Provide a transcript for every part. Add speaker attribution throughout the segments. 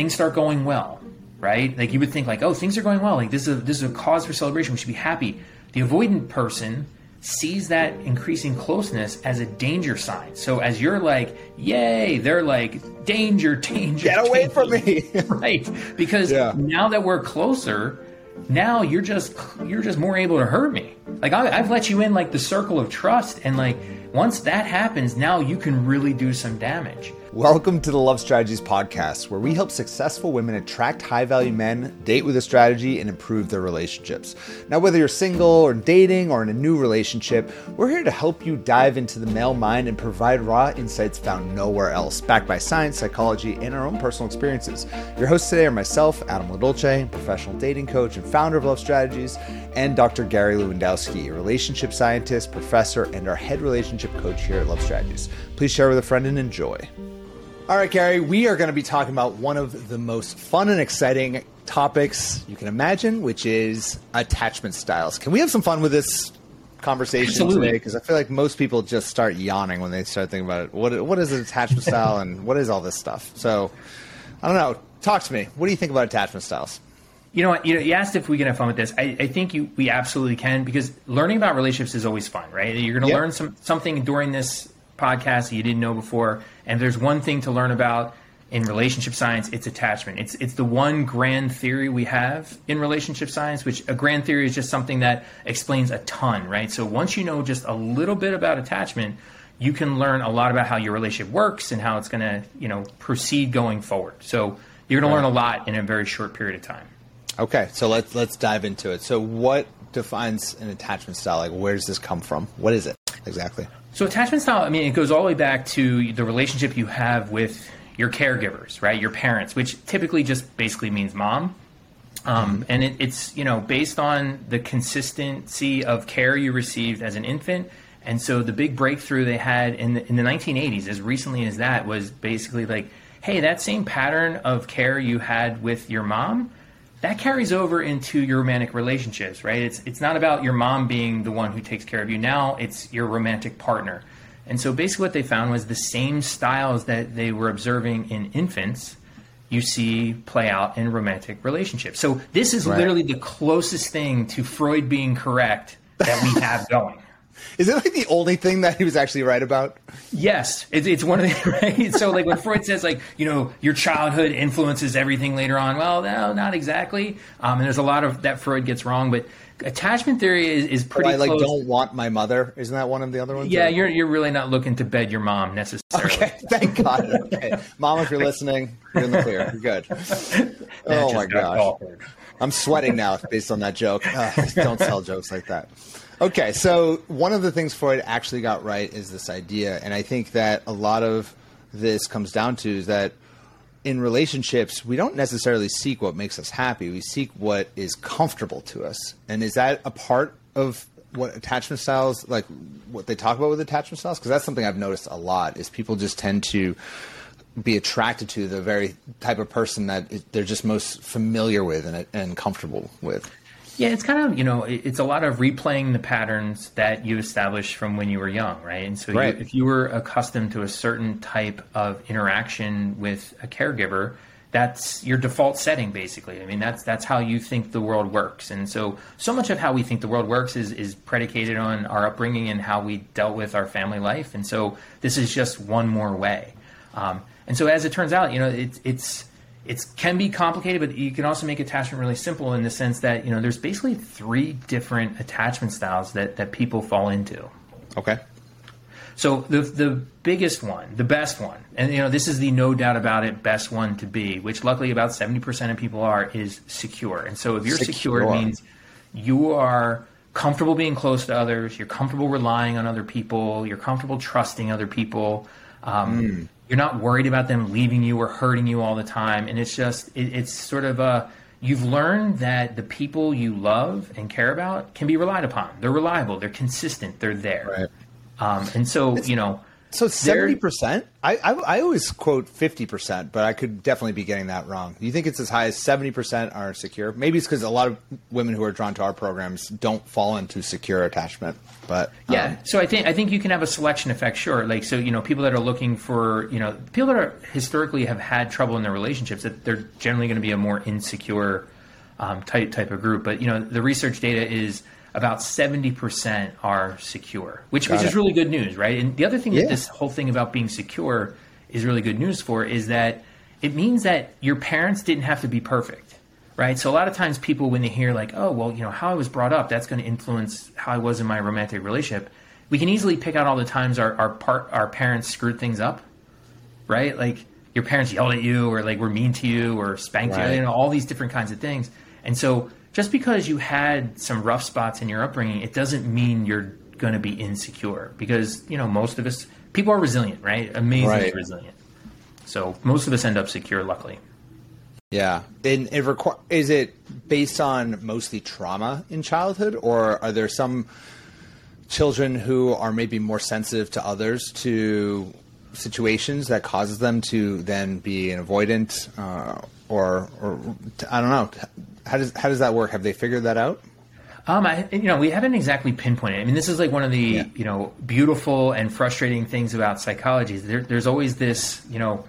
Speaker 1: things start going well, right? Like you would think like, oh, things are going well. Like this is a, this is a cause for celebration. We should be happy. The avoidant person sees that increasing closeness as a danger sign. So as you're like, yay, they're like, danger, danger.
Speaker 2: Get away
Speaker 1: danger.
Speaker 2: from me.
Speaker 1: right. Because yeah. now that we're closer, now you're just you're just more able to hurt me. Like I, I've let you in like the circle of trust, and like once that happens, now you can really do some damage.
Speaker 2: Welcome to the Love Strategies podcast, where we help successful women attract high value men, date with a strategy, and improve their relationships. Now, whether you're single or dating or in a new relationship, we're here to help you dive into the male mind and provide raw insights found nowhere else, backed by science, psychology, and our own personal experiences. Your hosts today are myself, Adam LoDolce, professional dating coach and founder of Love Strategies, and Dr. Gary Lewandowski, a relationship scientist, professor, and our head relationship coach here at Love Strategies. Please share with a friend and enjoy. All right, Gary, we are going to be talking about one of the most fun and exciting topics you can imagine, which is attachment styles. Can we have some fun with this conversation Absolutely. today? Because I feel like most people just start yawning when they start thinking about it. What what is an attachment style and what is all this stuff? So I don't know. Talk to me. What do you think about attachment styles?
Speaker 1: You know what? You know, you asked if we can have fun with this. I, I think you we absolutely can because learning about relationships is always fun, right? You're going to yep. learn some something during this podcast that you didn't know before and there's one thing to learn about in relationship science, it's attachment. It's it's the one grand theory we have in relationship science, which a grand theory is just something that explains a ton, right? So once you know just a little bit about attachment, you can learn a lot about how your relationship works and how it's going to, you know, proceed going forward. So you're going to learn a lot in a very short period of time.
Speaker 2: Okay, so let's let's dive into it. So what defines an attachment style? Like where does this come from? What is it exactly?
Speaker 1: So attachment style, I mean, it goes all the way back to the relationship you have with your caregivers, right? Your parents, which typically just basically means mom. Um, and it, it's you know based on the consistency of care you received as an infant, and so the big breakthrough they had in the, in the 1980s, as recently as that, was basically like, hey, that same pattern of care you had with your mom, that carries over into your romantic relationships, right? It's it's not about your mom being the one who takes care of you. Now it's your romantic partner. And so basically what they found was the same styles that they were observing in infants you see play out in romantic relationships. So this is right. literally the closest thing to Freud being correct that we have going.
Speaker 2: Is it like the only thing that he was actually right about?
Speaker 1: Yes, it's, it's one of the right. So like when Freud says like you know your childhood influences everything later on. Well, no, not exactly. Um, and there's a lot of that Freud gets wrong, but attachment theory is, is pretty. Oh, I
Speaker 2: like
Speaker 1: close.
Speaker 2: don't want my mother. Isn't that one of the other ones?
Speaker 1: Yeah, or? you're you're really not looking to bed your mom necessarily.
Speaker 2: Okay, thank God. Okay, mom, if you're listening, you're in the clear. You're good. oh my gosh, I'm sweating now based on that joke. Uh, don't tell jokes like that. Okay, so one of the things Freud actually got right is this idea, and I think that a lot of this comes down to is that in relationships, we don't necessarily seek what makes us happy. We seek what is comfortable to us. And is that a part of what attachment styles, like what they talk about with attachment styles? Because that's something I've noticed a lot is people just tend to be attracted to the very type of person that they're just most familiar with and, and comfortable with.
Speaker 1: Yeah, it's kind of you know it's a lot of replaying the patterns that you established from when you were young, right? And so right. You, if you were accustomed to a certain type of interaction with a caregiver, that's your default setting basically. I mean that's that's how you think the world works. And so so much of how we think the world works is is predicated on our upbringing and how we dealt with our family life. And so this is just one more way. Um, and so as it turns out, you know, it's it's it can be complicated, but you can also make attachment really simple in the sense that you know there's basically three different attachment styles that that people fall into.
Speaker 2: Okay.
Speaker 1: So the the biggest one, the best one, and you know this is the no doubt about it best one to be, which luckily about seventy percent of people are, is secure. And so if you're secure, secure it means you are comfortable being close to others, you're comfortable relying on other people, you're comfortable trusting other people. Um, mm you're not worried about them leaving you or hurting you all the time. And it's just, it, it's sort of a, you've learned that the people you love and care about can be relied upon. They're reliable, they're consistent, they're there. Right. Um, and so, you know,
Speaker 2: So seventy percent. I, I, I always quote fifty percent, but I could definitely be getting that wrong. You think it's as high as seventy percent are secure? Maybe it's because a lot of women who are drawn to our programs don't fall into secure attachment. But
Speaker 1: yeah, um, so I think I think you can have a selection effect. Sure, like so you know people that are looking for you know people that are historically have had trouble in their relationships that they're generally going to be a more insecure um, type type of group. But you know the research data is about 70% are secure, which, which is really good news, right? And the other thing yeah. that this whole thing about being secure is really good news for is that it means that your parents didn't have to be perfect, right? So a lot of times people, when they hear like, oh, well, you know, how I was brought up, that's going to influence how I was in my romantic relationship. We can easily pick out all the times our, our part, our parents screwed things up, right? Like your parents yelled at you or like were mean to you or spanked right. you, you know, all these different kinds of things. And so just because you had some rough spots in your upbringing, it doesn't mean you're going to be insecure because, you know, most of us, people are resilient, right? Amazingly right. resilient. So most of us end up secure, luckily.
Speaker 2: Yeah. And it requ- is it based on mostly trauma in childhood, or are there some children who are maybe more sensitive to others to situations that causes them to then be an avoidant, uh, or, or I don't know how does how does that work? Have they figured that out?
Speaker 1: Um, I, you know, we haven't exactly pinpointed. I mean, this is like one of the yeah. you know beautiful and frustrating things about psychology. There, there's always this you know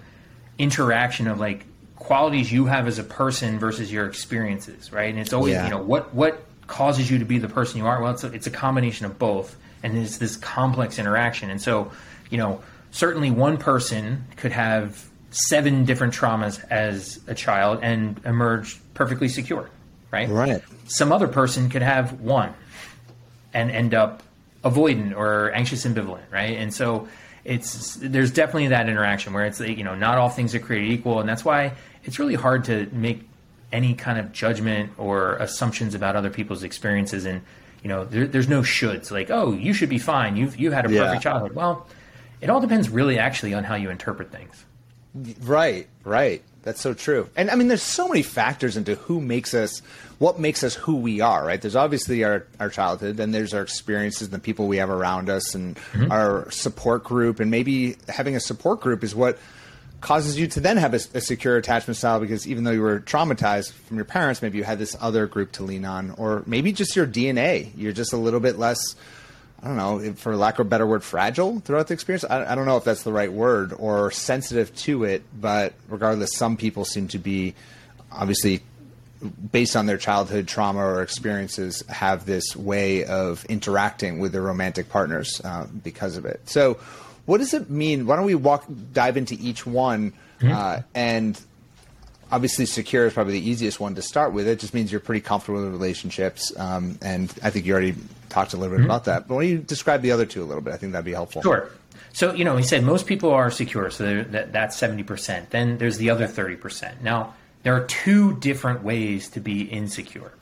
Speaker 1: interaction of like qualities you have as a person versus your experiences, right? And it's always yeah. you know what what causes you to be the person you are. Well, it's a, it's a combination of both, and it's this complex interaction. And so, you know, certainly one person could have seven different traumas as a child and emerge perfectly secure, right?
Speaker 2: Right.
Speaker 1: Some other person could have one and end up avoidant or anxious ambivalent, right? And so it's there's definitely that interaction where it's you know not all things are created equal, and that's why it's really hard to make any kind of judgment or assumptions about other people's experiences. And you know, there, there's no shoulds like oh you should be fine, you've you had a perfect yeah. childhood. Well, it all depends really actually on how you interpret things.
Speaker 2: Right, right. That's so true. And I mean, there's so many factors into who makes us, what makes us who we are, right? There's obviously our, our childhood, then there's our experiences and the people we have around us and mm-hmm. our support group. And maybe having a support group is what causes you to then have a, a, secure attachment style because even though you were traumatized from your parents, maybe you had this other group to lean on, or maybe just your DNA. You're just a little bit less I don't know, for lack of a better word, fragile throughout the experience. I, I, don't know if that's the right word or sensitive to it, but regardless, some people seem to be obviously based on their childhood trauma or experiences have this way of interacting with their romantic partners uh, because of it. So, what does it mean? Why don't we walk dive into each one mm-hmm. uh, and obviously secure is probably the easiest one to start with. It just means you're pretty comfortable with relationships, um, and I think you already talked a little bit mm-hmm. about that. But why don't you describe the other two a little bit? I think that'd be helpful.
Speaker 1: Sure. So you know, he said most people are secure, so that, that's seventy percent. Then there's the other thirty percent. Now there are two different ways to be insecure.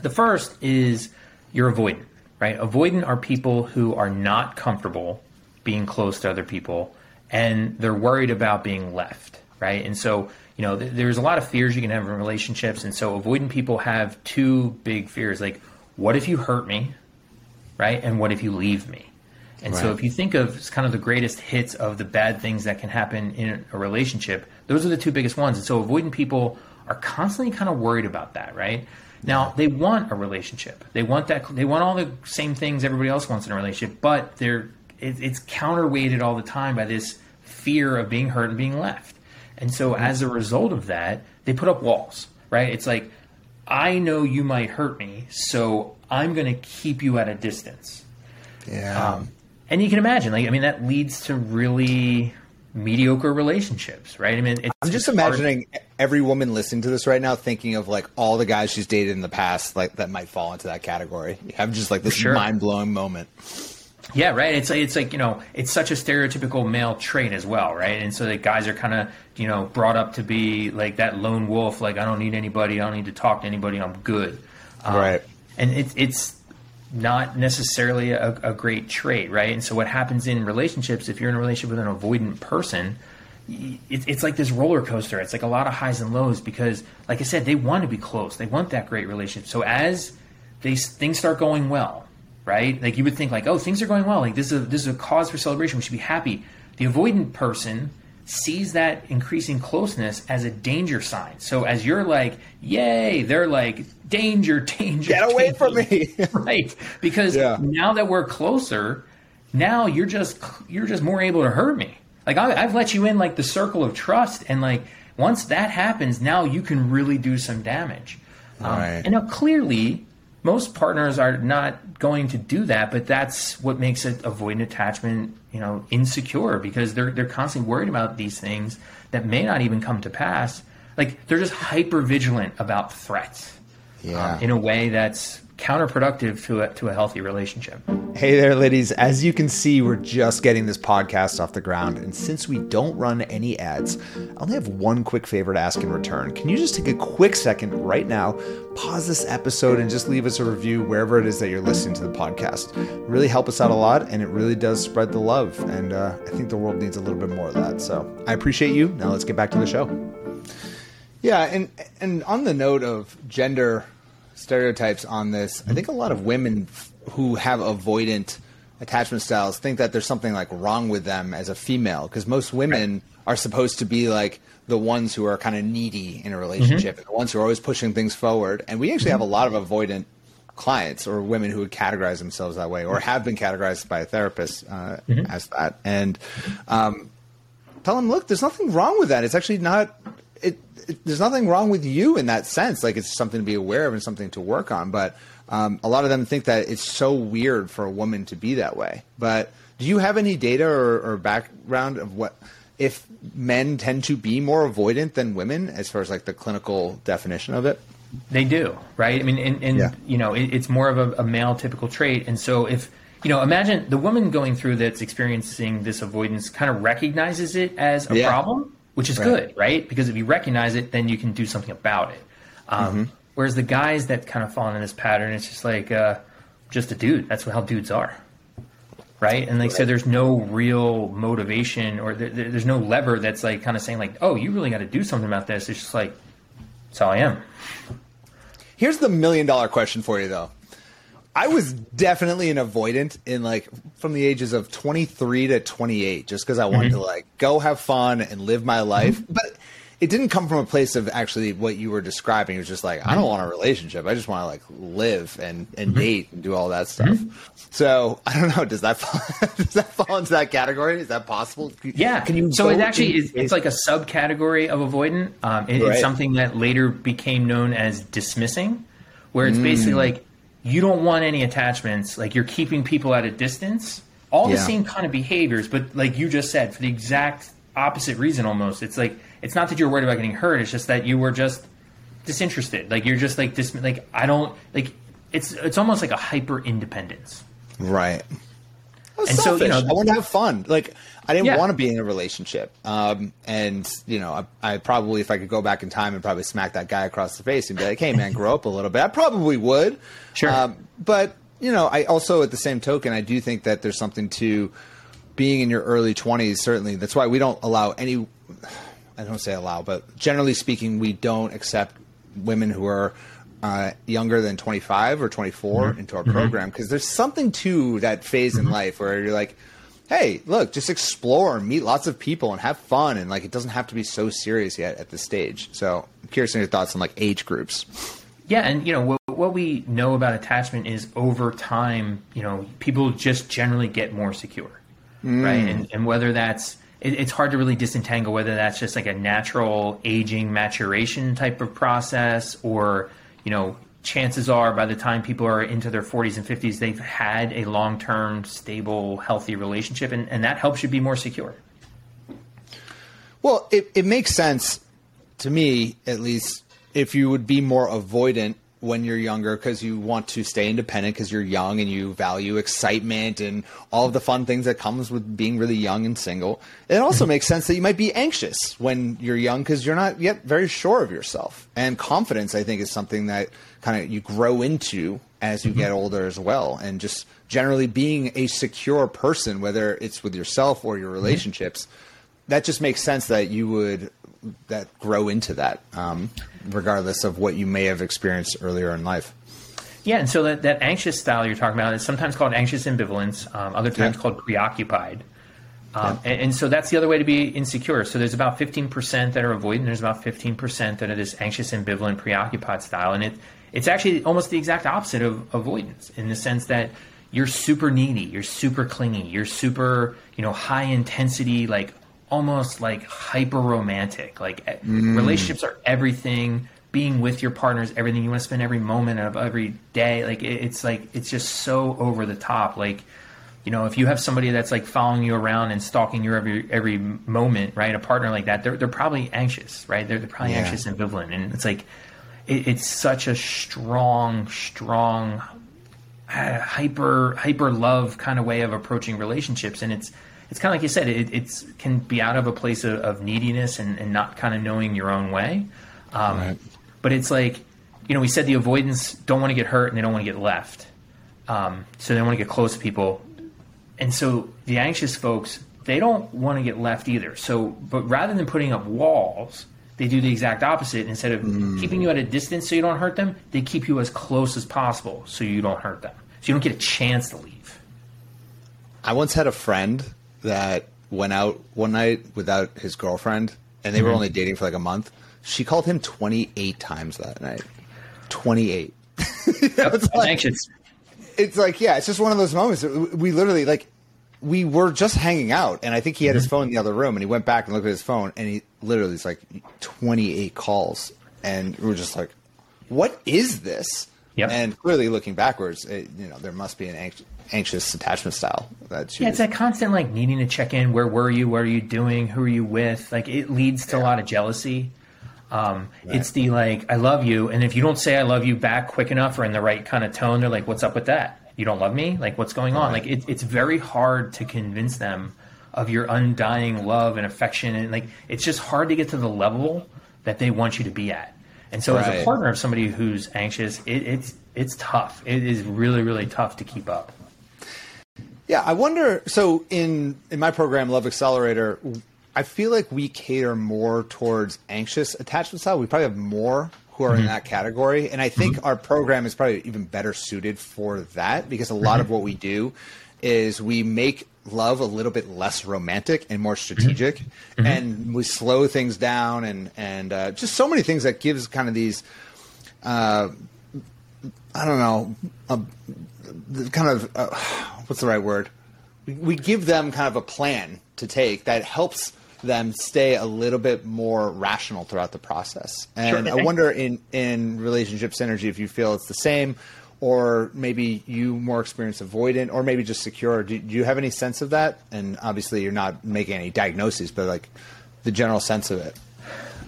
Speaker 1: The first is you're avoidant, right? Avoidant are people who are not comfortable being close to other people, and they're worried about being left, right? And so you know, th- there's a lot of fears you can have in relationships, and so avoidant people have two big fears, like what if you hurt me, right, and what if you leave me. And right. so, if you think of kind of the greatest hits of the bad things that can happen in a relationship, those are the two biggest ones. And so, avoidant people are constantly kind of worried about that, right? Now, they want a relationship. They want that. They want all the same things everybody else wants in a relationship, but they're it, it's counterweighted all the time by this fear of being hurt and being left. And so as a result of that, they put up walls, right? It's like, I know you might hurt me, so I'm going to keep you at a distance.
Speaker 2: Yeah. Um,
Speaker 1: and you can imagine, like, I mean, that leads to really mediocre relationships, right? I mean,
Speaker 2: I'm just imagining hard. every woman listening to this right now thinking of like all the guys she's dated in the past, like that might fall into that category. You have just like this sure. mind blowing moment.
Speaker 1: Yeah, right. It's like, it's like you know, it's such a stereotypical male trait as well, right? And so the guys are kind of you know brought up to be like that lone wolf, like I don't need anybody, I don't need to talk to anybody, I'm good.
Speaker 2: Um, right.
Speaker 1: And it's it's not necessarily a, a, great trait, right? And so what happens in relationships, if you're in a relationship with an avoidant person, it, it's like this roller coaster. It's like a lot of highs and lows because, like I said, they want to be close, they want that great relationship. So as they things start going well, right? Like you would think like, oh, things are going well. Like this is a, this is a cause for celebration. We should be happy. The avoidant person sees that increasing closeness as a danger sign. So as you're like, yay, they're like, danger, danger.
Speaker 2: Get away
Speaker 1: danger.
Speaker 2: from me.
Speaker 1: right. Because
Speaker 2: Yeah.
Speaker 1: now that we're closer, now you're just you're just more able to hurt me. Like I, I've let you in like the circle of trust, and like once that happens, now you can really do some damage. Um,
Speaker 2: Right.
Speaker 1: and now clearly, most partners are not going to do that, but that's what makes it avoidant attachment, you know, insecure because they're they're constantly worried about these things that may not even come to pass. Like they're just hyper vigilant about threats
Speaker 2: Yeah.
Speaker 1: um, in a way that's counterproductive to a, to a healthy relationship.
Speaker 2: Hey there, ladies. As you can see, we're just getting this podcast off the ground. And since we don't run any ads, I only have one quick favor to ask in return. Can you just take a quick second right now, pause this episode, and just leave us a review wherever it is that you're listening to the podcast? It really help us out a lot, and it really does spread the love. And uh, I think the world needs a little bit more of that. So I appreciate you. Now let's get back to the show. Yeah, and and on the note of gender stereotypes on this, I think a lot of women who have avoidant attachment styles think that there's something like wrong with them as a female because most women are supposed to be like the ones who are kind of needy in a relationship and the ones who are always pushing things forward. And we actually have a lot of avoidant clients or women who would categorize themselves that way or have been categorized by a therapist uh, as that. And um, tell them, look, there's nothing wrong with that. It's actually not. It, it there's nothing wrong with you in that sense. Like it's something to be aware of and something to work on. But um, a lot of them think that it's so weird for a woman to be that way. But do you have any data or, or background of what if men tend to be more avoidant than women as far as like the clinical definition of it?
Speaker 1: They do, right? I mean, and, and
Speaker 2: Yeah.
Speaker 1: you know, it, it's more of a, a male typical trait. And so, if you know, imagine the woman going through that's experiencing this avoidance kind of recognizes it as a
Speaker 2: Yeah.
Speaker 1: problem, which is
Speaker 2: Right.
Speaker 1: good, right? Because if you recognize it, then you can do something about it. Um,
Speaker 2: Mm-hmm.
Speaker 1: Whereas the guys that kind of fall into this pattern, it's just like uh, just a dude. That's how dudes are. Right, and like so, there's no real motivation, or there, there- there's no lever that's like kind of saying like, "Oh, you really got to do something about this." It's just like, "That's how I am."
Speaker 2: Here's the million dollar question for you though. I was definitely an avoidant in like from the ages of 23 to 28 just because I wanted to like go have fun and live my life. But it didn't come from a place of actually what you were describing. It was just like, I don't want a relationship. I just want to like live and, and date and do all that stuff. So I don't know. Does that fall, does that fall into that category? Is that possible?
Speaker 1: Yeah.
Speaker 2: Can you?
Speaker 1: So it actually is. It's like a subcategory of avoidant. Um, it-
Speaker 2: Right.
Speaker 1: It's something that later became known as dismissing, where it's
Speaker 2: Mm.
Speaker 1: basically like you don't want any attachments. Like you're keeping people at a distance. All the same kind of behaviors, but like you just said, for the exact opposite reason. Almost. It's like it's not that you're worried about getting hurt. It's just that you were just disinterested. Like you're just like dis. Like I don't like. It's it's almost like a hyper independence.
Speaker 2: Right. I was
Speaker 1: And so, you know-
Speaker 2: I want to have fun. Like I didn't
Speaker 1: Yeah.
Speaker 2: want to be in a relationship. Um, and you know, I, I probably, if I could go back in time and probably smack that guy across the face and be like, "Hey, man, grow up a little bit," I probably would.
Speaker 1: Sure.
Speaker 2: Um, but you know, I also, at the same token, I do think that there's something to being in your early 20s. Certainly, that's why we don't allow any. I don't say allow, but generally speaking, we don't accept women who are uh, younger than 25 or 24 into our program because there's something to that phase in life where you're like, hey, look, just explore and meet lots of people and have fun, and like it doesn't have to be so serious yet at this stage. So, I'm curious on your thoughts on like age groups.
Speaker 1: Yeah, and you know what, what we know about attachment is over time, you know, people just generally get more secure, mm. right? And, and whether that's it, it's hard to really disentangle whether that's just like a natural aging maturation type of process, or you know, chances are by the time people are into their 40s and 50s, they've had a long term, stable, healthy relationship, and, and that helps you be more secure.
Speaker 2: Well, it, it makes sense to me, at least, if you would be more avoidant when you're younger because you want to stay independent because you're young and you value excitement and all of the fun things that comes with being really young and single. It also makes sense that you might be anxious when you're young because you're not yet very sure of yourself. And confidence, I think, is something that kind of you grow into as you get older as well. And just generally being a secure person, whether it's with yourself or your relationships, that just makes sense that you would that grow into that, um, regardless of what you may have experienced earlier in life.
Speaker 1: Yeah, and so that, that anxious style you're talking about is sometimes called anxious ambivalence, um, other times
Speaker 2: Yeah.
Speaker 1: called preoccupied. Um, and, and so that's the other way to be insecure. So there's about 15% that are avoidant, there's about 15% that are this anxious, ambivalent, preoccupied style. And it, it's actually almost the exact opposite of avoidance in the sense that you're super needy, you're super clingy, you're super, you know, high intensity, like almost like hyper romantic. Like eh, relationships are everything. Being with your partners, everything. You want to spend every moment of every day. Like it, it's like it's just so over the top. Like you know, if you have somebody that's like following you around and stalking you every every moment, right? A partner like that, they're they're probably anxious, right? They're, they're probably
Speaker 2: Yeah.
Speaker 1: anxious, and ambivalent, and it's like it, it's such a strong, strong, uh, hyper hyper love kind of way of approaching relationships, and it's it's kind of like you said, it it's can be out of a place of, of neediness and, and not kind of knowing your own way. Um,
Speaker 2: Right.
Speaker 1: But it's like, you know, we said the avoidance don't want to get hurt and they don't want to get left. Um, so they want to get close to people and so the anxious folks they don't want to get left either so but rather than putting up walls they do the exact opposite instead of mm. keeping you at a distance so you don't hurt them they keep you as close as possible so you don't hurt them so you don't get a chance to leave
Speaker 2: I once had a friend that went out one night without his girlfriend, and they were mm-hmm. only dating for like a month. She called him 28 times that night. 28. it's,
Speaker 1: I'm
Speaker 2: like,
Speaker 1: anxious
Speaker 2: it's like, yeah, it's just one of those moments. We literally, like, we were just hanging out, and I think he had his phone in the other room, and he went back and looked at his phone, and he literally is like 28 calls. And we were just like, what is this?
Speaker 1: Yep.
Speaker 2: And clearly looking backwards, it, you know, there must be an anx- anxious attachment style that
Speaker 1: yeah it's a constant like needing to check in where were you? What are you doing? Who are you with? Like it leads to a lot of jealousy. Um, it's the like i love you and if you don't say i love you back quick enough or in the right kind of tone they're like what's up with that you don't love me? Like what's going on? Like it, it's very hard to convince them of your undying love and affection. And like it's just hard to get to the level that they want you to be at. And so as a partner of somebody who's anxious it, it's it's tough. It is really really tough to keep up.
Speaker 2: Yeah, I wonder. So in in my program, Love Accelerator, I feel like we cater more towards anxious attachment style. We probably have more who are in that category, and I think our program is probably even better suited for that because a lot of what we do is we make love a little bit less romantic and more strategic, and we slow things down and and uh, just so many things that gives kind of these. Uh, I don't know, a, kind of uh, what's the right word? We give them kind of a plan to take that helps them stay a little bit more rational throughout the process. And
Speaker 1: Sure.
Speaker 2: I wonder in in relationship synergy if you feel it's the same, or maybe you more experienced avoidant, or maybe just secure. Do, do you have any sense of that? And obviously, you're not making any diagnoses, but like the general sense of it.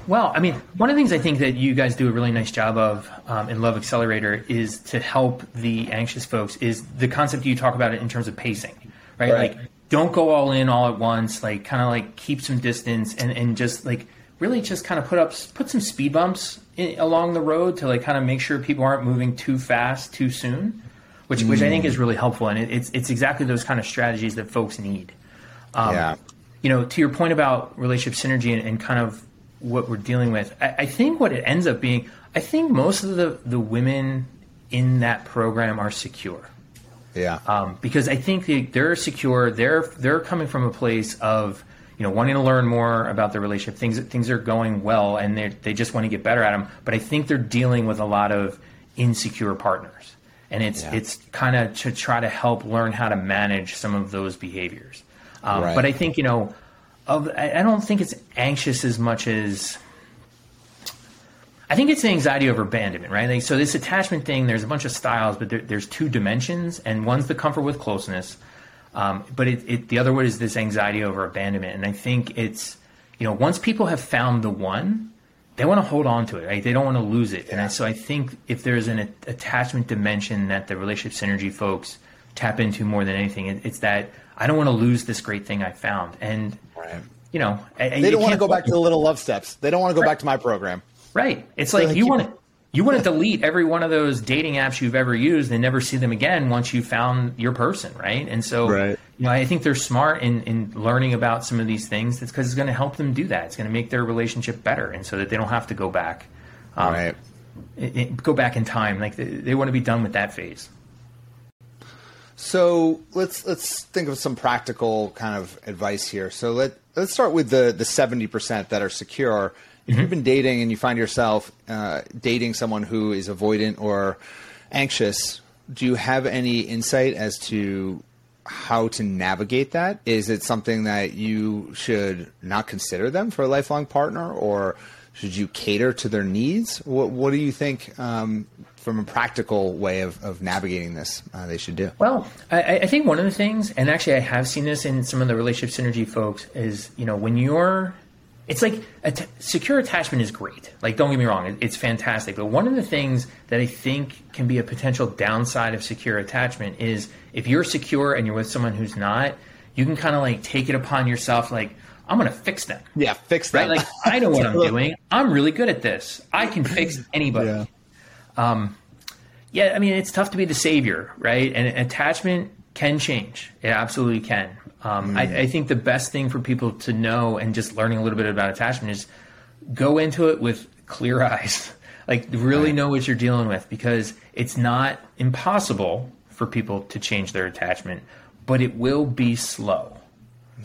Speaker 1: Well, I mean, one of the things I think that you guys do a really nice job of um, in Love Accelerator is to help the anxious folks is the concept you talk about it in terms of pacing, right?
Speaker 2: Right.
Speaker 1: Like, don't go all in all at once. Like, kind of like keep some distance and, and just like really just kind of put up put some speed bumps in, along the road to like kind of make sure people aren't moving too fast too soon, which which I think is mm. really helpful. And it, it's it's exactly those kind of strategies that folks need um,
Speaker 2: yeah.
Speaker 1: you know, to your point about relationship synergy and, and kind of what we're dealing with, I, I think what it ends up being, I think most of the, the women in that program are secure.
Speaker 2: Yeah.
Speaker 1: Um, because I think they, they're secure. They're they're coming from a place of you know wanting to learn more about their relationship. Things things are going well, and they they just want to get better at them. But I think they're dealing with a lot of insecure partners, and it's
Speaker 2: Yeah.
Speaker 1: it's kind of to try to help learn how to manage some of those behaviors. Um,
Speaker 2: Right.
Speaker 1: But I think you know, of I I don't think it's anxious as much as I think it's the anxiety over abandonment, right? Like, so this attachment thing, there's a bunch of styles, but there, there's two dimensions, and one's the comfort with closeness, um, but it, it, the other one is this anxiety over abandonment. And I think it's, you know, once people have found the one, they want to hold on to it, right? They don't want to lose it. And I, so I think if there's an a- attachment dimension that the relationship synergy folks tap into more than anything, it, it's that I don't want to lose this great thing I found. And
Speaker 2: Right.
Speaker 1: you know,
Speaker 2: They don't want to go back to the little love steps. They don't want to go back to my program.
Speaker 1: Right. It's
Speaker 2: So
Speaker 1: like
Speaker 2: they
Speaker 1: you
Speaker 2: keep-
Speaker 1: want to you want to delete every one of those dating apps you've ever used and never see them again once you found your person, right? And so,
Speaker 2: Right.
Speaker 1: you know, I think they're smart in in learning about some of these things. It's because it's going to help them do that. It's going to make their relationship better, and so that they don't have to go back. Um,
Speaker 2: Right.
Speaker 1: it, it, go back in time. Like they, they want to be done with that phase.
Speaker 2: So let's let's think of some practical kind of advice here. So let let's start with the the seventy percent that are secure. If mm-hmm. you've been dating and you find yourself uh, dating someone who is avoidant or anxious, do you have any insight as to how to navigate that? Is it something that you should not consider them for a lifelong partner, or should you cater to their needs? What, what do you think um, from a practical way of, of navigating this uh, they should do?
Speaker 1: Well, I, I, think one of the things, and actually I have seen this in some of the relationship synergy folks, is you know when you're, it's like secure attachment is great. Like don't get me wrong, it's fantastic. But one of the things that I think can be a potential downside of secure attachment is if you're secure and you're with someone who's not, you can kind of like take it upon yourself, like I'm going to fix them.
Speaker 2: Yeah, fix them.
Speaker 1: Right? Like I know what I'm doing. I'm really good at this. I can fix anybody. Yeah. Um, yeah, I mean, it's tough to be the savior, right? And attachment can change. It absolutely can. Um. I, I, think the best thing for people to know and just learning a little bit about attachment is go into it with clear eyes. like, really right. know what you're dealing with because it's not impossible for people to change their attachment, but it will be slow.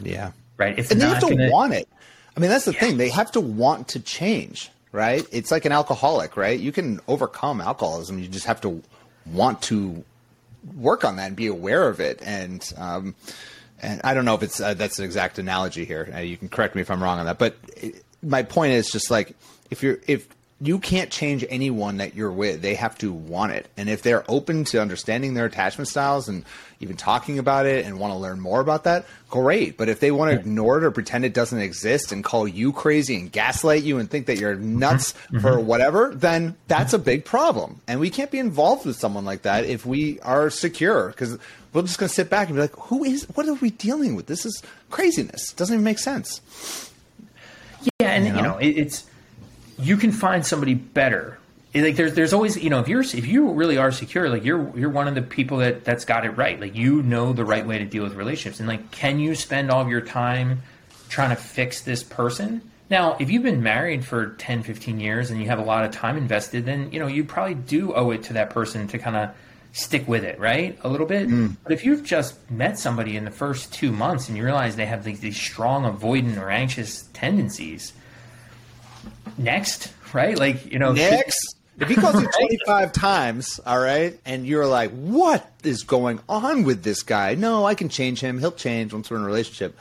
Speaker 2: Yeah.
Speaker 1: Right.
Speaker 2: It's and they have to gonna... want it. I mean, that's the yeah. thing. They have to want to change right? It's like an alcoholic, right? You can overcome alcoholism. You just have to want to work on that and be aware of it. And um, and I don't know if it's uh, that's an exact analogy here. Uh, you can correct me if I'm wrong on that. But it, my point is just like if you're if you can't change anyone that you're with. They have to want it. And if they're open to understanding their attachment styles and even talking about it and want to learn more about that, great. But if they want to ignore it or pretend it doesn't exist and call you crazy and gaslight you and think that you're nuts mm-hmm. for whatever, then that's a big problem. And we can't be involved with someone like that if we are secure because we're just going to sit back and be like, who is, what are we dealing with? This is craziness. It doesn't even make sense.
Speaker 1: Yeah. And, you know, you know it, it's, you can find somebody better. Like there's there's always you know if you're if you really are secure like you're you're one of the people that that's got it right. Like you know the right way to deal with relationships. And like can you spend all of your time trying to fix this person? Now if you've been married for 10 15 years and you have a lot of time invested then you know you probably do owe it to that person to kind of stick with it right? A little bit. Mm. but if you've just met somebody in the first two months and you realize they have these, these strong avoidant or anxious tendencies next, right? Like, you know,
Speaker 2: next. If he calls you 25 times, all right, and you're like, what is going on with this guy? No, I can change him. He'll change once we're in a relationship.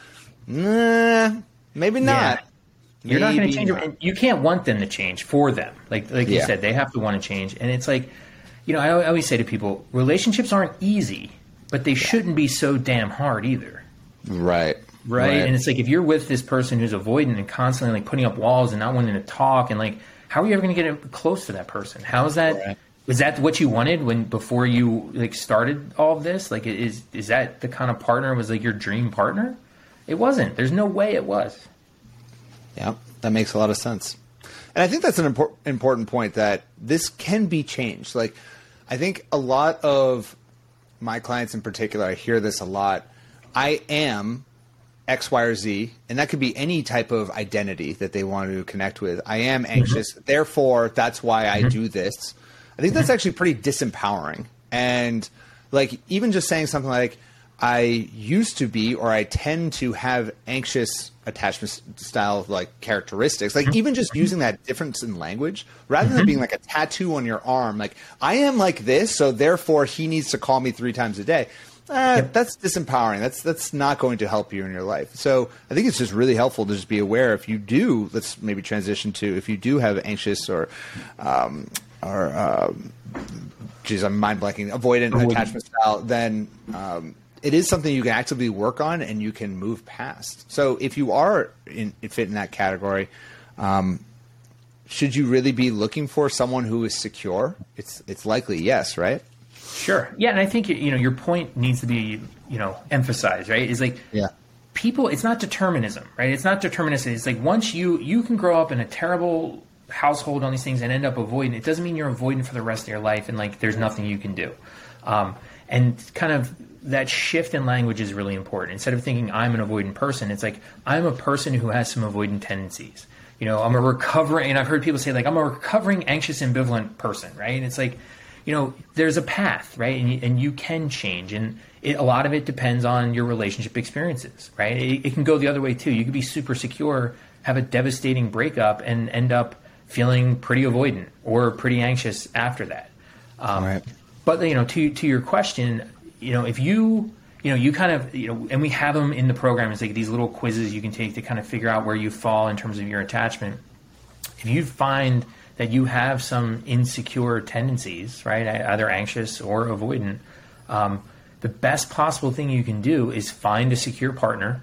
Speaker 2: Nah, maybe not. Yeah.
Speaker 1: You're maybe not going to change them. You can't want them to change for them. Like, like yeah. you said, they have to want to change. And it's like, you know, I always say to people, relationships aren't easy, but they yeah. shouldn't be so damn hard either.
Speaker 2: Right.
Speaker 1: Right? right? And it's like if you're with this person who's avoidant and constantly like putting up walls and not wanting to talk and like how are you ever going to get close to that person? How is that? Right. Was that what you wanted when before you like started all of this? Like is is that the kind of partner was like your dream partner? It wasn't. There's no way it was.
Speaker 2: Yeah, that makes a lot of sense. And I think that's an impor- important point that this can be changed. Like I think a lot of my clients in particular, I hear this a lot. I am X, Y, or Z, and that could be any type of identity that they want to connect with. I am mm-hmm. anxious, mm-hmm. therefore that's why I mm-hmm. do this. I think that's mm-hmm. actually pretty disempowering. And like even just saying something like I used to be or I tend to have anxious attachment style like characteristics. Like mm-hmm. even just using that difference in language rather than being like a tattoo on your arm like I am like this so therefore he needs to call me 3 times a day uh, yep. that's disempowering. That's that's not going to help you in your life. So I think it's just really helpful to just be aware if you do. Let's maybe transition to if you do have anxious or um, or um, geez, I'm mind blanking avoidant, avoidant attachment style. Then um, it is something you can actively work on and you can move past. So if you are in, fit in that category. Um, should you really be looking for someone who is secure? It's it's likely yes, right?
Speaker 1: Sure. Yeah, and I think you know your point needs to be you know emphasized, right? Is like
Speaker 2: yeah.
Speaker 1: People, it's not determinism, right? It's not determinism. It's like once you you can grow up in a terrible household on these things and end up avoiding. It doesn't mean you're avoiding for the rest of your life and like there's nothing you can do. Um, and kind of that shift in language is really important. Instead of thinking I'm an avoidant person, it's like I'm a person who has some avoidant tendencies. you know, I'm a recovering, and I've heard people say like, I'm a recovering anxious ambivalent person, right? And it's like, you know, there's a path, right? And you, and you can change, and it, a lot of it depends on your relationship experiences, right? It, it can go the other way too. You could be super secure, have a devastating breakup, and end up feeling pretty avoidant or pretty anxious after that. Um,
Speaker 2: Right.
Speaker 1: But you know, to to your question, you know, if you you know you kind of you know, and we have them in the program. It's like these little quizzes you can take to kind of figure out where you fall in terms of your attachment. If you find that you have some insecure tendencies, right, either anxious or avoidant, um, the best possible thing you can do is find a secure partner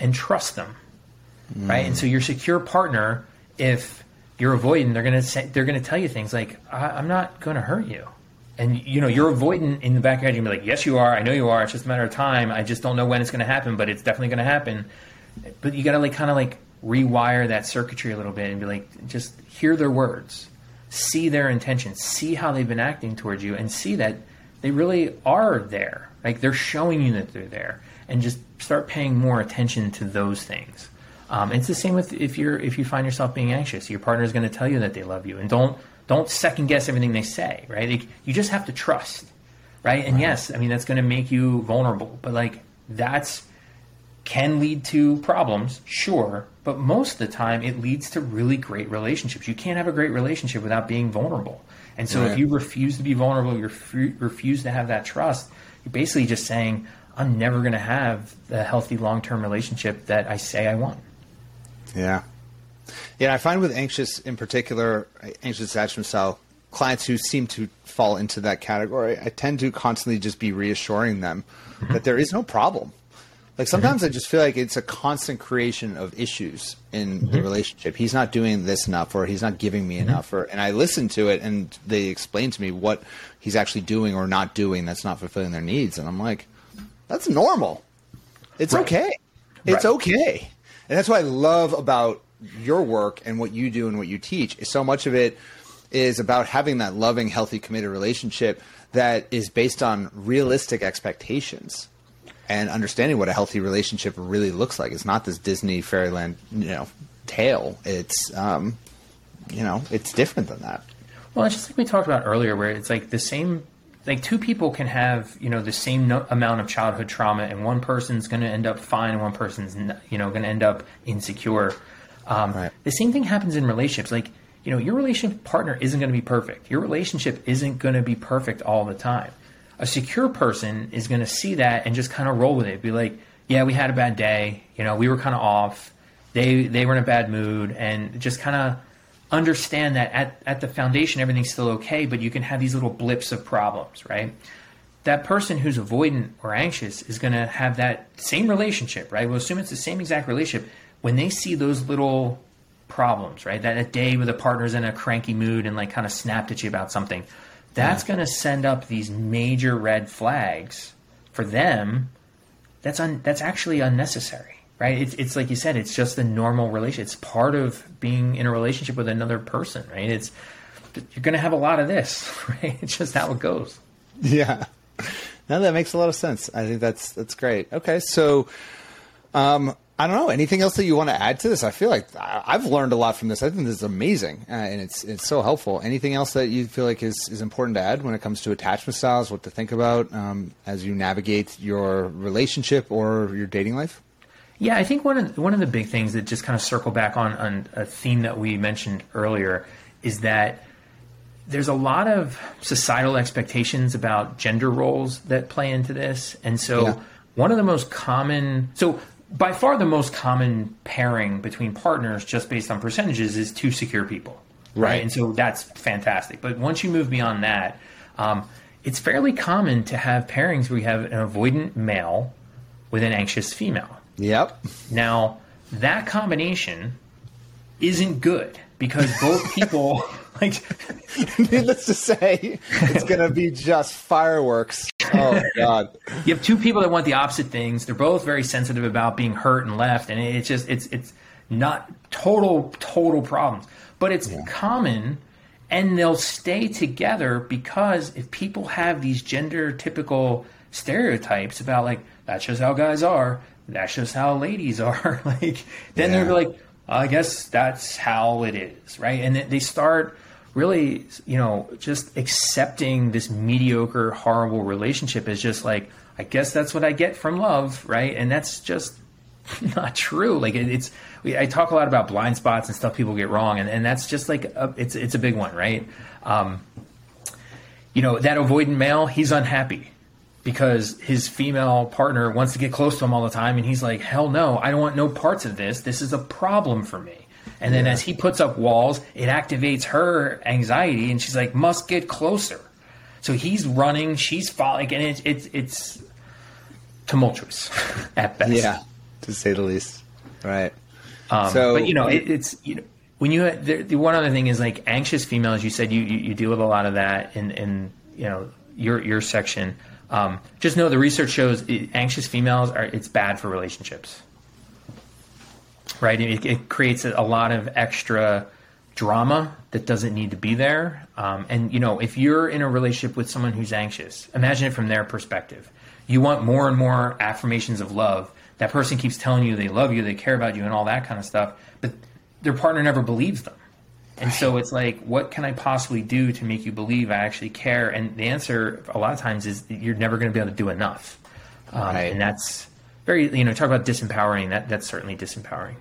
Speaker 1: and trust them, right? And so your secure partner, if you're avoidant, they're gonna say, they're gonna tell you things like, I- "I'm not gonna hurt you," and you know you're avoidant in the back of your head. You're gonna be like, "Yes, you are. I know you are. It's just a matter of time. I just don't know when it's gonna happen, but it's definitely gonna happen." But you gotta like kind of like rewire that circuitry a little bit and be like, just hear their words, see their intentions, see how they've been acting towards you, and see that they really are there. Like they're showing you that they're there, and just start paying more attention to those things. Um, it's the same with if you're if you find yourself being anxious, your partner is going to tell you that they love you, and don't don't second guess everything they say. Right? Like, you just have to trust. Right? And yes, I mean that's going to make you vulnerable, but like that's can lead to problems, sure, but most of the time it leads to really great relationships. You can't have a great relationship without being vulnerable. And so
Speaker 2: Right.
Speaker 1: if you refuse to be vulnerable, you refu- refuse to have that trust, you're basically just saying, I'm never going to have the healthy long term relationship that I say I want.
Speaker 2: Yeah. Yeah, I find with anxious in particular, anxious attachment style clients who seem to fall into that category, I tend to constantly just be reassuring them mm-hmm. that there is no problem. Like sometimes I just feel like it's a constant creation of issues in the mm-hmm. relationship. He's not doing this enough, or he's not giving me mm-hmm. enough, or and I listen to it and they explain to me what he's actually doing or not doing that's not fulfilling their needs, and I'm like, that's normal. It's
Speaker 1: Right.
Speaker 2: okay. It's
Speaker 1: Right.
Speaker 2: okay. And that's what I love about your work and what you do and what you teach. Is so much of it is about having that loving, healthy, committed relationship that is based on realistic expectations and understanding what a healthy relationship really looks like. It's not this Disney fairyland, you know, tale. It's um, you know, it's different than that.
Speaker 1: Well, it's just like we talked about earlier, where it's like the same, like two people can have, you know, the same no- amount of childhood trauma, and one person's going to end up fine, and one person's, n- you know, going to end up insecure. Um,
Speaker 2: Right.
Speaker 1: The same thing happens in relationships. Like, you know, your relationship partner isn't going to be perfect. Your relationship isn't going to be perfect all the time. A secure person is going to see that and just kind of roll with it. Be like, yeah, we had a bad day. You know, we were kind of off. They they were in a bad mood, and just kind of understand that at, at the foundation everything's still okay, but you can have these little blips of problems, right? That person who's avoidant or anxious is going to have that same relationship, right? We'll assume it's the same exact relationship. When they see those little problems, right? That a day where the partner's in a cranky mood and like kind of snapped at you about something, that's going to send up these major red flags for them. That's un, that's actually unnecessary, right? It's it's like you said, it's just a normal relation. It's part of being in a relationship with another person, right? It's you're going to have a lot of this, right? It's just how it goes.
Speaker 2: Yeah. No, that makes a lot of sense. I think that's that's great. Okay, so um, I don't know anything else that you want to add to this. I feel like I've learned a lot from this. I think this is amazing, uh, and it's it's so helpful. Anything else that you feel like is is important to add when it comes to attachment styles? What to think about um, as you navigate your relationship or your dating life?
Speaker 1: Yeah, I think one of one of the big things that just kind of circle back on on a theme that we mentioned earlier is that there's a lot of societal expectations about gender roles that play into this, and so
Speaker 2: Yeah.
Speaker 1: one of the most common so by far the most common pairing between partners just based on percentages is two secure people right,
Speaker 2: Right.
Speaker 1: and so that's fantastic but once you move beyond that um, it's fairly common to have pairings where you have an avoidant male with an anxious female
Speaker 2: Yep.
Speaker 1: now, that combination isn't good because both people like
Speaker 2: Needless to say, it's going to be just fireworks. Oh God.
Speaker 1: you have two people that want the opposite things. They're both very sensitive about being hurt and left, and it's just it's it's not total total problems, but it's common. And they'll stay together because if people have these gender typical stereotypes about like that's just how guys are, that's just how ladies are, like then
Speaker 2: Yeah.
Speaker 1: they're like, I guess that's how it is, right? And they start really, you know, just accepting this mediocre, horrible relationship is just like, I guess that's what I get from love, right? And that's just not true. Like it, it's, I talk a lot about blind spots and stuff people get wrong, and, and that's just like a, it's it's a big one, right? Um, you know, that avoidant male, he's unhappy because his female partner wants to get close to him all the time, and he's like, hell no, I don't want no parts of this. This is a problem for me. And then yeah. as he puts up walls, it activates her anxiety, and she's like, must get closer. So he's running, she's following, and it's it's it's tumultuous at best.
Speaker 2: Yeah, to say the least. Right.
Speaker 1: Um, so, but you know, it, it's you know, when you the, the, one other thing is like anxious females. You said you, you, you deal with a lot of that in in you know your your section. Um, just know the research shows it, anxious females are it's bad for relationships. Right, it, it creates a, lot of extra drama that doesn't need to be there. Um, and you know, if you're in a relationship with someone who's anxious, imagine it from their perspective. You want more and more affirmations of love. That person keeps telling you they love you, they care about you, and all that kind of stuff. But their partner never believes them. And so it's like, what can I possibly do to make you believe I actually care? And the answer a lot of times is you're never going to be able to do enough. Um, right. And that's very, you know, talk about disempowering. That that's certainly disempowering.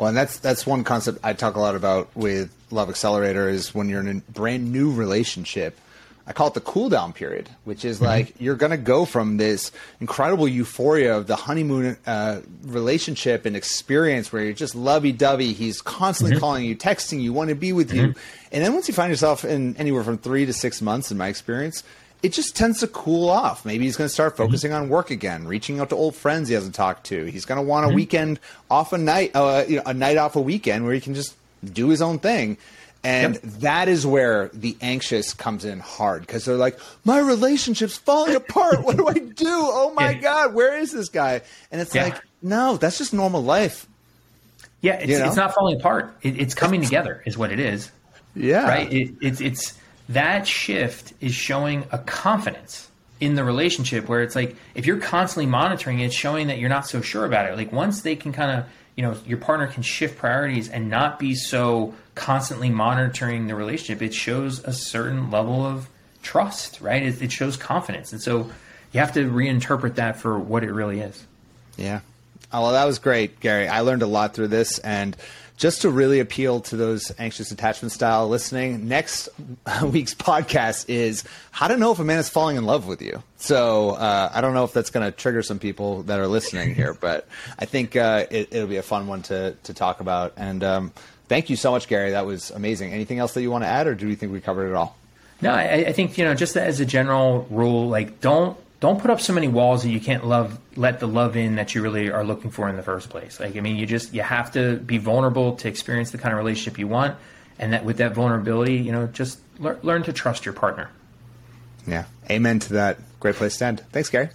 Speaker 2: Well, and that's that's one concept I talk a lot about with Love Accelerator is when you're in a brand new relationship I call it the cool down period, which is like mm-hmm. you're going to go from this incredible euphoria of the honeymoon uh, relationship and experience where you're just lovey dovey. He's constantly mm-hmm. calling you, texting you, want to be with mm-hmm. you. And then once you find yourself in anywhere from three to six months, in my experience, it just tends to cool off. Maybe he's going to start mm-hmm. focusing on work again, reaching out to old friends he hasn't talked to. He's going to want a mm-hmm. weekend off a night, uh, you know, a night off a weekend where he can just do his own thing. And yep. that is where the anxious comes in hard because they're like, my relationship's falling apart. what do I do? Oh my yeah. God, where is this guy? And it's yeah. like, no, that's just normal life.
Speaker 1: Yeah, it's, you know? it's not falling apart. It, it's coming together, is what it is.
Speaker 2: Yeah.
Speaker 1: Right? It, it's, it's that shift is showing a confidence in the relationship where it's like, if you're constantly monitoring it, it's showing that you're not so sure about it. Like, once they can kind of, you know, your partner can shift priorities and not be so constantly monitoring the relationship, it shows a certain level of trust, right? It, it shows confidence. And so you have to reinterpret that for what it really is.
Speaker 2: Yeah. Oh, well, that was great, Gary. I learned a lot through this. And just to really appeal to those anxious attachment style listening, next week's podcast is how to know if a man is falling in love with you. So uh, I don't know if that's going to trigger some people that are listening here, but I think uh, it, will be a fun one to, to talk about. And um, Thank you so much, Gary. That was amazing. Anything else that you want to add, or do you think we covered it all?
Speaker 1: No, I, I think you know, just as a general rule, like don't don't put up so many walls that you can't love let the love in that you really are looking for in the first place. Like i mean you just you have to be vulnerable to experience the kind of relationship you want and that with that vulnerability you know just learn, learn to trust your partner.
Speaker 2: Yeah. Amen to that. Great place to end. Thanks gary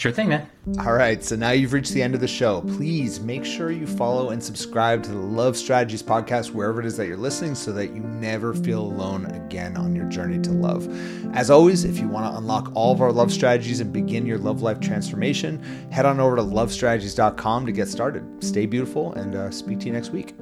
Speaker 1: Sure thing, man.
Speaker 2: All right, so now you've reached the end of the show. Please make sure you follow and subscribe to the Love Strategies podcast wherever it is that you're listening so that you never feel alone again on your journey to love. As always, if you want to unlock all of our love strategies and begin your love life transformation, head on over to lovestrategies.com to get started. Stay beautiful and uh, speak to you next week.